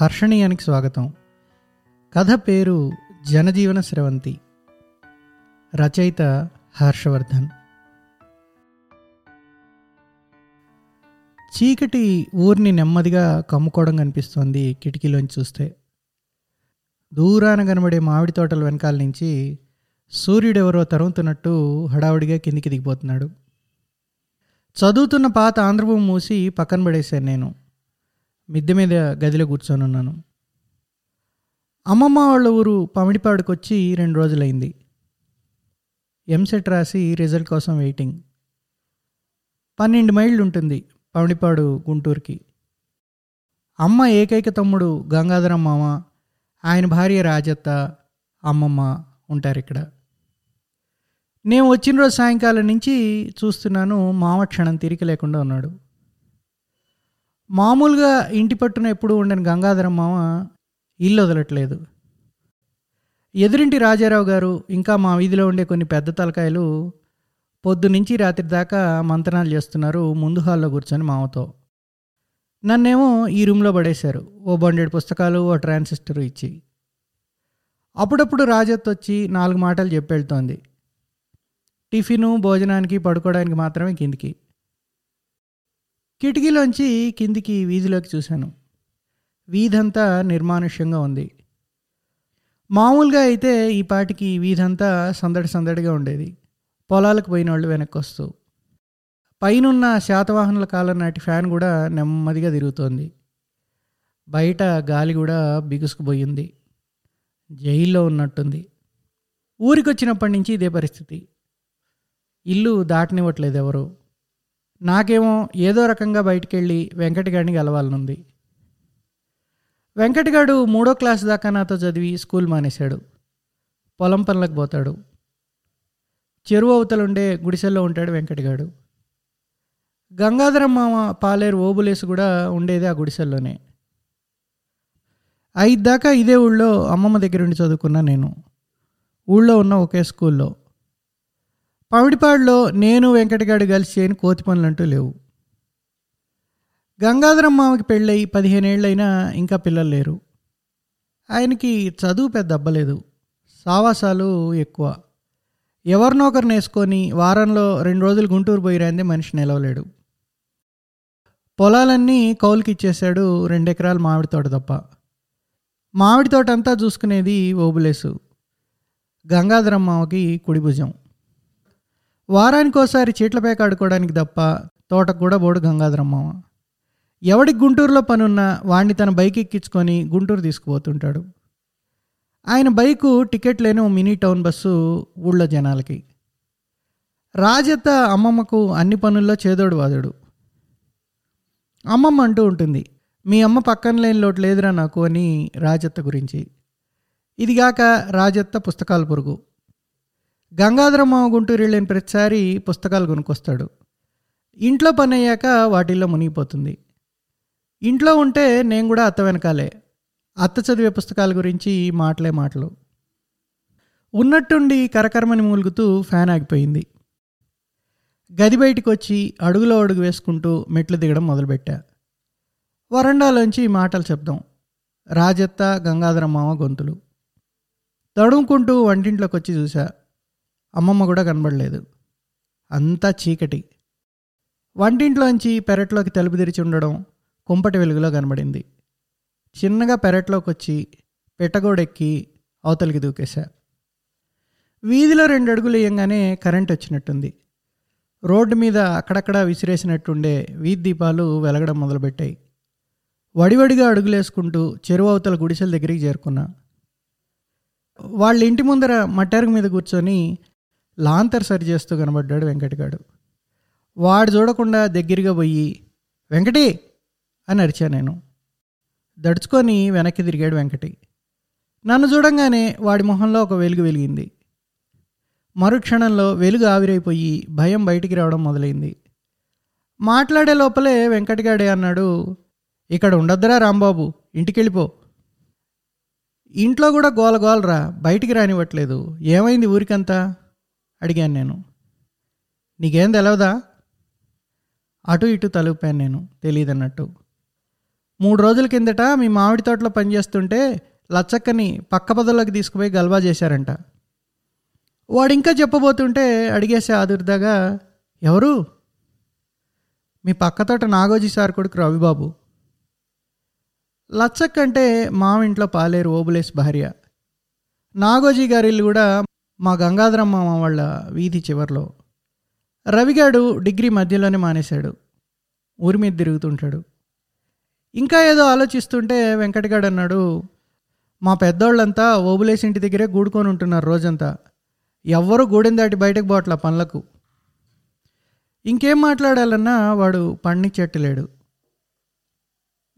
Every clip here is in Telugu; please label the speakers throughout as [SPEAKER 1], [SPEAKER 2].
[SPEAKER 1] హర్షణీయానికి స్వాగతం. కథ పేరు జనజీవన స్రవంతి. రచయిత హర్షవర్ధన్. చీకటి ఊరిని నెమ్మదిగా కమ్ముకోవడం కనిపిస్తోంది కిటికీలోంచి చూస్తే. దూరాన కనబడే మామిడి తోటల వెనకాల నుంచి సూర్యుడెవరో తరుముతున్నట్టు హడావుడిగా కిందికి దిగిపోతున్నాడు. చదువుతున్న పాత ఆంధ్రభూమి మూసి పక్కన పడేశాను నేను. మిద్దె మీద గదిలో కూర్చొని ఉన్నాను. అమ్మమ్మ వాళ్ళ ఊరు పమిడిపాడుకు వచ్చి రెండు రోజులైంది. ఎంసెట్ రాసి రిజల్ట్ కోసం వెయిటింగ్. పన్నెండు మైళ్ళు ఉంటుంది పమిడిపాడు గుంటూరుకి. అమ్మ ఏకైక తమ్ముడు గంగాధరం మామ ఆయన భార్య రాజత్త అమ్మమ్మ ఉంటారు ఇక్కడ. నేను వచ్చిన రోజు సాయంకాలం నుంచి చూస్తున్నాను మామ క్షణం తిరిగి లేకుండా ఉన్నాడు. మామూలుగా ఇంటి పట్టున ఎప్పుడు ఉండని గంగాధరం మామ ఇల్లు వదలట్లేదు. ఎదురింటి రాజారావు గారు ఇంకా మా వీధిలో ఉండే కొన్ని పెద్ద తలకాయలు పొద్దు నుంచి రాత్రి దాకా మంతనాలు చేస్తున్నారు ముందు హాల్లో కూర్చొని మామతో. నన్నేమో ఈ రూమ్లో పడేశారు. ఓ బండెడ్ పుస్తకాలు ఓ ట్రాన్సిస్టర్ ఇచ్చి. అప్పుడప్పుడు రాజత్ వచ్చి నాలుగు మాటలు చెప్పి వెళ్తోంది టిఫిను భోజనానికి పడుకోవడానికి మాత్రమే కిందికి. కిటికీలోంచి కిందికి వీధిలోకి చూశాను. వీధంతా నిర్మానుష్యంగా ఉంది. మామూలుగా అయితే ఈ పాటికి వీధంతా సందడి సందడిగా ఉండేది. పొలాలకు పోయిన వాళ్ళు వెనక్కి వస్తూ పైనున్న శాతవాహనుల కాలం నాటి ఫ్యాన్ కూడా నెమ్మదిగా తిరుగుతోంది. బయట గాలి కూడా బిగుసుకుపోయింది. జైల్లో ఉన్నట్టుంది. ఊరికొచ్చినప్పటి నుంచి ఇదే పరిస్థితి. ఇల్లు దాటనివ్వట్లేదు ఎవరు. నాకేమో ఏదో రకంగా బయటికి వెళ్ళి వెంకటగాడిని గెలవాలనుంది. వెంకటగాడు మూడో క్లాస్ దాకా నాతో చదివి స్కూల్ మానేశాడు. పొలం పనులకు పోతాడు. చెరువు అవతలుండే గుడిసెల్లో ఉంటాడు వెంకటగాడు గంగాధరం మామ పాలేరు ఓబులేసు కూడా ఉండేది ఆ గుడిసెల్లోనే. ఐదు దాకా ఇదే ఊళ్ళో అమ్మమ్మ దగ్గర ఉండి చదువుకున్నా నేను. ఊళ్ళో ఉన్న ఒకే స్కూల్లో. పమిడిపాడులో నేను వెంకటగాడు కలిసి చేయని కోతి పనులంటూ అంటూ లేవు. గంగాధరం మామకి పెళ్ళయి పదిహేనేళ్ళైనా ఇంకా పిల్లలు లేరు. ఆయనకి చదువు పెద్ద అబ్బలేదు. సావాసాలు ఎక్కువ. ఎవరినో ఒకరిని వేసుకొని వారంలో రెండు రోజులు గుంటూరు పోయిరాందే మనిషి నిలవలేడు. పొలాలన్నీ కౌలుకి ఇచ్చేశాడు రెండెకరాలు మామిడి తోట తప్ప. మామిడి తోట అంతా చూసుకునేది ఓబులేసు. గంగాధరమ్మకి మామకి కుడి భుజం. వారానికోసారి చీట్లపేక ఆడుకోవడానికి తప్ప తోటకు కూడా బోడు గంగాధరం ఎవడికి గుంటూరులో పనున్నా వాణ్ణి తన బైక్ ఎక్కించుకొని గుంటూరు తీసుకుపోతుంటాడు. ఆయన బైకు టికెట్ లేని ఓ మినీ టౌన్ బస్సు ఊళ్ళో జనాలకి. రాజత్త అమ్మమ్మకు అన్ని పనుల్లో చేదోడు వాదుడు. అమ్మమ్మ అంటూ ఉంటుంది మీ అమ్మ పక్కన లేని లోటు లేదురా నాకు అని రాజత్త గురించి. ఇదిగాక రాజత్త పుస్తకాల పురుగు. గంగాధరమ్మ గుంటూరు వెళ్ళిన ప్రతిసారి పుస్తకాలు కొనుక్కొస్తాడు. ఇంట్లో పని అయ్యాక వాటిల్లో మునిగిపోతుంది. ఇంట్లో ఉంటే నేను కూడా అత్త వెనకాలే. అత్త చదివే పుస్తకాల గురించి మాటలే మాటలు. ఉన్నట్టుండి కరకరమని మూలుగుతూ ఫ్యాన్ ఆగిపోయింది. గది బయటికి వచ్చి అడుగులో అడుగు వేసుకుంటూ మెట్లు దిగడం మొదలుపెట్టా. వరండాలోంచి మాటలు చెప్దాం. రాజత్త గంగాధర మామ గొంతులు. తడుముకుంటూ వంటింట్లోకి వచ్చి చూశా. అమ్మమ్మ కూడా కనబడలేదు. అంతా చీకటి. వంటింట్లోంచి పెరట్లోకి తలుపు తెరిచి ఉండడం కుంపటి వెలుగులో కనబడింది. చిన్నగా పెరట్లోకి వచ్చి పెట్టగోడెక్కి అవతలికి దూకేశా. వీధిలో రెండు అడుగులు వేయంగానే కరెంట్ వచ్చినట్టుంది. రోడ్డు మీద అక్కడక్కడ విసిరేసినట్టుండే వీధి దీపాలు వెలగడం మొదలుపెట్టాయి. వడివడిగా అడుగులేసుకుంటూ చెరువు అవతల గుడిసెల దగ్గరికి చేరుకున్నా. వాళ్ళ ఇంటి ముందర మట్టెరుగు మీద కూర్చొని లాంతర్ సరి చేస్తూ కనబడ్డాడు వెంకటగాడు. వాడు చూడకుండా దగ్గరగా పోయి వెంకటి! అని అరిచా నేను. దడుచుకొని వెనక్కి తిరిగాడు వెంకటి. నన్ను చూడంగానే వాడి మొహంలో ఒక వెలుగు వెలిగింది. మరుక్షణంలో వెలుగు ఆవిరైపోయి భయం బయటికి రావడం మొదలైంది. మాట్లాడే లోపలే వెంకటగాడే అన్నాడు ఇక్కడ ఉండొద్దురా రాంబాబు ఇంటికెళ్ళిపో. ఇంట్లో కూడా గోల గోలరా బయటికి రానివ్వట్లేదు. ఏమైంది ఊరికంతా? అడిగాను నేను. నీకేం తెలవదా? అటు ఇటు తలుపాను నేను తెలియదన్నట్టు మూడు రోజుల కిందట మీ మామిడి తోటలో పనిచేస్తుంటే లచ్చక్కని పక్క పదలోకి తీసుకుపోయి గల్వా చేశారంట. వాడు ఇంకా చెప్పబోతుంటే అడిగేసే ఆదుర్దాగా ఎవరు? మీ పక్క తోట నాగోజీ సార్ కొడుకు రవిబాబు. లచ్చక్క అంటే మావింట్లో పాలేరు ఓబులేస్ భార్య. నాగోజీ గారి ఇల్లు కూడా మా గంగాధరమ్మ వాళ్ళ వీధి చివర్లో రవిగాడు డిగ్రీ మధ్యలోనే మానేశాడు. ఊరి మీద తిరుగుతుంటాడు. ఇంకా ఏదో ఆలోచిస్తుంటే వెంకటగాడు అన్నాడు మా పెద్దోళ్ళంతా ఓబులేసి ఇంటి దగ్గరే గూడుకొని ఉంటున్నారు రోజంతా. ఎవ్వరూ గూడెం దాటి బయటకు పోవట్లా పనులకు. ఇంకేం మాట్లాడాలన్నా వాడు పండించెట్టలేడు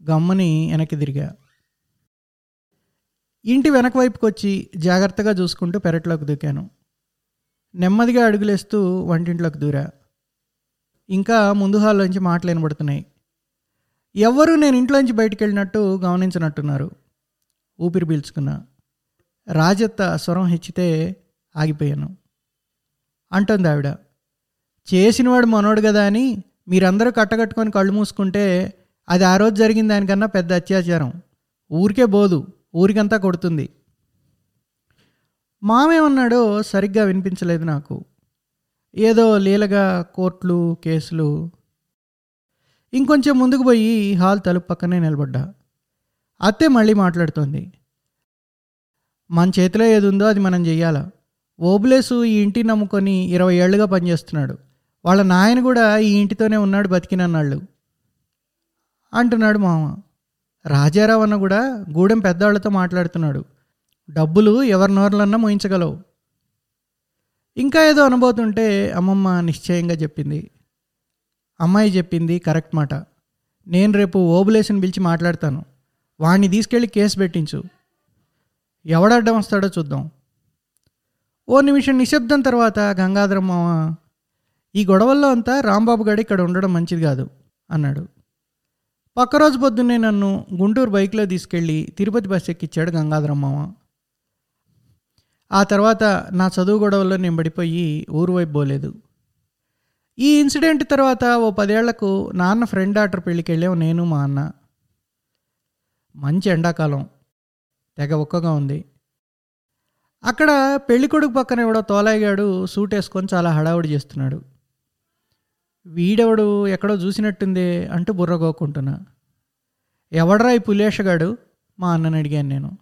[SPEAKER 1] గమ్మని వెనక్కి తిరిగా. ఇంటి వెనక వైపుకి వచ్చి జాగ్రత్తగా చూసుకుంటూ పెరట్లోకి దూకాను. నెమ్మదిగా అడుగులేస్తూ వంటింట్లోకి దూరా. ఇంకా ముందు హాల్లోంచి మాటలు వినబడుతున్నాయి. ఎవ్వరూ నేను ఇంట్లోంచి బయటికి వెళ్ళినట్టు గమనించినట్టున్నారు. ఊపిరి పీల్చుకున్నా. రాజత్త స్వరం హెచ్చితే ఆగిపోయాను. అంటుంది ఆవిడ. చేసినవాడు మనోడు కదా అని మీరందరూ కట్టకట్టుకొని కళ్ళు మూసుకుంటే అది ఆ రోజు జరిగిన దానికన్నా పెద్ద అత్యాచారం. ఊరికే బోదు. ఊరికంతా కొడుతుంది. మామేమన్నాడో సరిగ్గా వినిపించలేదు నాకు. ఏదో లీలగా కోర్టులు కేసులు. ఇంకొంచెం ముందుకు పోయి హాల్ తలుపు పక్కనే నిలబడ్డా. అత్తే మళ్ళీ మాట్లాడుతోంది. మన చేతిలో ఏది ఉందో అది మనం చెయ్యాలా? ఓబులేసు ఈ ఇంటిని నమ్ముకొని ఇరవై ఏళ్ళుగా పనిచేస్తున్నాడు. వాళ్ళ నాయన కూడా ఈ ఇంటితోనే ఉన్నాడు బతికినన్నాళ్ళు. అంటున్నాడు మామ. రాజారావు అన్న కూడా గూడెం పెద్దవాళ్ళతో మాట్లాడుతున్నాడు. డబ్బులు ఎవరి నోర్లన్నా మోయించగలవు. ఇంకా ఏదో అనబోతుంటే అమ్మమ్మ నిశ్చయంగా చెప్పింది. అమ్మాయి చెప్పింది కరెక్ట్ మాట. నేను రేపు ఓబులేషన్ పిలిచి మాట్లాడతాను. వాణ్ణి తీసుకెళ్ళి కేసు పెట్టించు. ఎవడడ్డం వస్తాడో చూద్దాం. ఓ నిమిషం నిశ్శబ్దం తర్వాత గంగాధరం మామ ఈ గొడవల్లో అంతా రాంబాబు గడి ఇక్కడ ఉండడం మంచిది కాదు అన్నాడు. పక్క రోజు పొద్దున్నే నన్ను గుంటూరు బైక్లో తీసుకెళ్ళి తిరుపతి బస్ ఎక్కిచ్చాడు గంగాధరం మామ ఆ తర్వాత నా చదువు గొడవల్లో నేను పడిపోయి ఊరు వైపు పోలేదు. ఈ ఇన్సిడెంట్ తర్వాత ఓ పదేళ్ళకు నాన్న ఫ్రెండ్ డాక్టర్ పెళ్ళికి వెళ్ళాం నేను మా అన్న. మంచి ఎండాకాలం. తెగ ఒక్కగా ఉంది. అక్కడ పెళ్ళికొడుకు పక్కన ఎవడో తోలాయిగాడు సూట్ వేసుకొని చాలా హడావుడి చేస్తున్నాడు. వీడెవడు ఎక్కడో చూసినట్టుందే అంటూ బుర్రగోకుంటున్నా ఎవడరా ఈ పులేషగాడు? మా అన్నని అడిగాను నేను.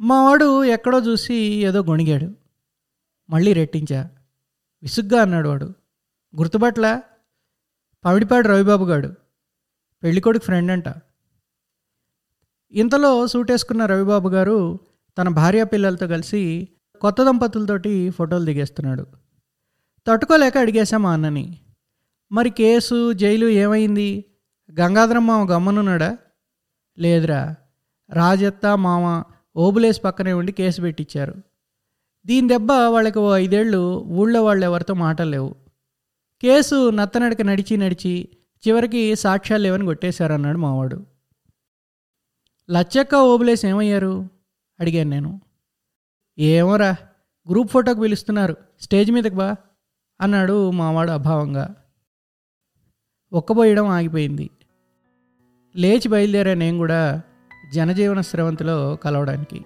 [SPEAKER 1] మా వాడు ఎక్కడో చూసి ఏదో గొణిగాడు. మళ్ళీ రెట్టించా. విసుగ్గా అన్నాడు వాడు. గుర్తుపట్లా పవిడిపాడు రవిబాబు గాడు. పెళ్ళికొడుకు ఫ్రెండ్ అంట ఇంతలో సూట్ వేసుకున్న రవిబాబు గారు తన భార్య పిల్లలతో కలిసి కొత్త దంపతులతోటి ఫోటోలు దిగేస్తున్నాడు. తట్టుకోలేక అడిగేశా మా అన్నని. మరి కేసు జైలు ఏమైంది? గంగాధరం మామ గమ్మనున్నాడా లేదురా. రాజత్త మామ ఓబులేసి పక్కనే ఉండి కేసు పెట్టించారు దీని దెబ్బ వాళ్ళకి ఓ ఐదేళ్ళు ఊళ్ళో వాళ్ళు ఎవరితో మాటలేవు. కేసు నత్తనడక నడిచి నడిచి చివరికి సాక్ష్యాలు లేవని కొట్టేశారన్నాడు మావాడు. లచ్చక్క ఓబులేసి ఏమయ్యారు? అడిగాను నేను. ఏమోరా గ్రూప్ ఫోటోకి పిలుస్తున్నారు. స్టేజ్ మీదకి బా అన్నాడు మావాడు అభావంగా. ఒక్కబోయడం ఆగిపోయింది. లేచి బయలుదేరా నేను కూడా జనజీవన స్రవంతిలో కలవడానికి.